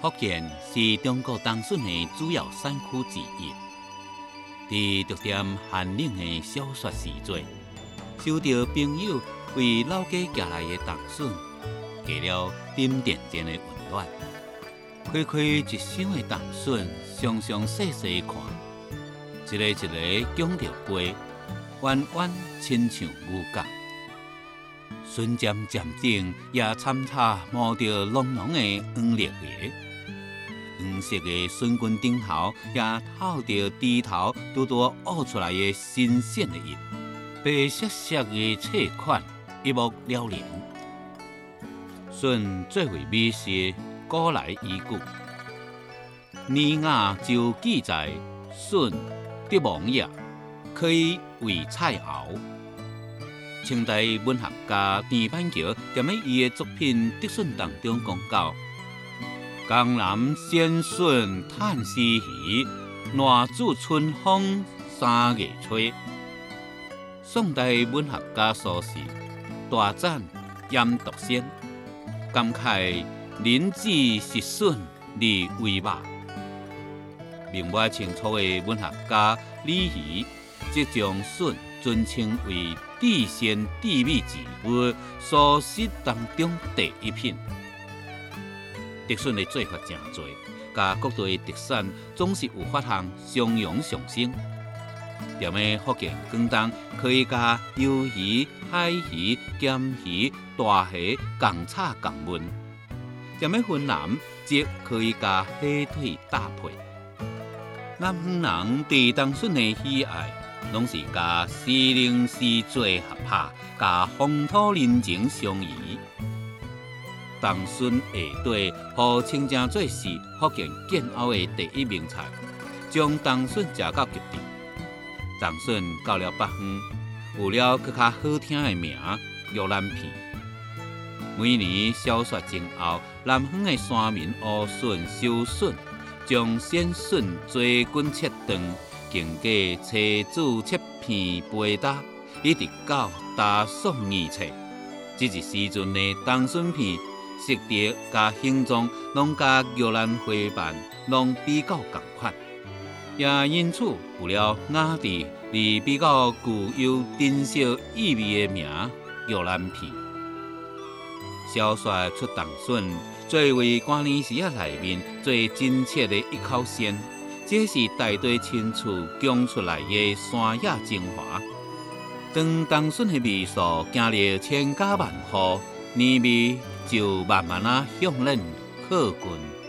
福建是中国冬笋的主要产区之一。伫逐点寒冷的小雪时节，收到朋友为老家寄来的冬笋，给了点点点的温暖。开开一箱的冬笋，详详细细看，一个一个拱着背，弯弯亲像牛角。笋尖尖顶也掺插冒着浓浓的黄绿叶，色的笋棍顶头也透着枝头拄拄挖出来的新鲜的叶，白色色的册款一目了然。笋最为美食，古来已久。年雅就记载，笋得王也，可以为菜肴。清代文学家田板桥在伊的作品《得笋》当中讲到：“江南鲜笋叹息鱼，暖煮春风三月吹。”宋代文学家苏轼大赞严独先，感慨林子食笋而为马。明末清初的文学家李渔则将笋尊称为。地仙地味之物，苏轼当中第一品。竹笋的做法真多，甲各地的特产总是有法项相容上升。踮咧福建广东，可以加鱿鱼、海鱼、咸鱼、大虾共炒共焖；踮咧云南，则可以加火腿搭配。南方人对冬笋的喜爱。拢是甲时令时节合拍，甲风土人情相宜。冬笋下底，和清正做是福建建瓯的第一名菜。将冬笋食到极致，冬笋到了北方，有了更较好听的名——玉兰片。每年小雪前后，南方的山民乌笋、收笋，将鲜笋做滚切断。经过切煮切片背搭，一直到大送二切。这一时阵的冬笋片，色泽加形状，拢加玉兰花瓣，拢比较共款，也因此有了雅致而比较具有珍惜意味的名——玉兰片。小帅出冬笋，作为过年时啊内面最真切的一口鲜。这是大地亲处供出来的山野精华，当冬笋的味素经历千家万户，年味就慢慢啊向恁靠近。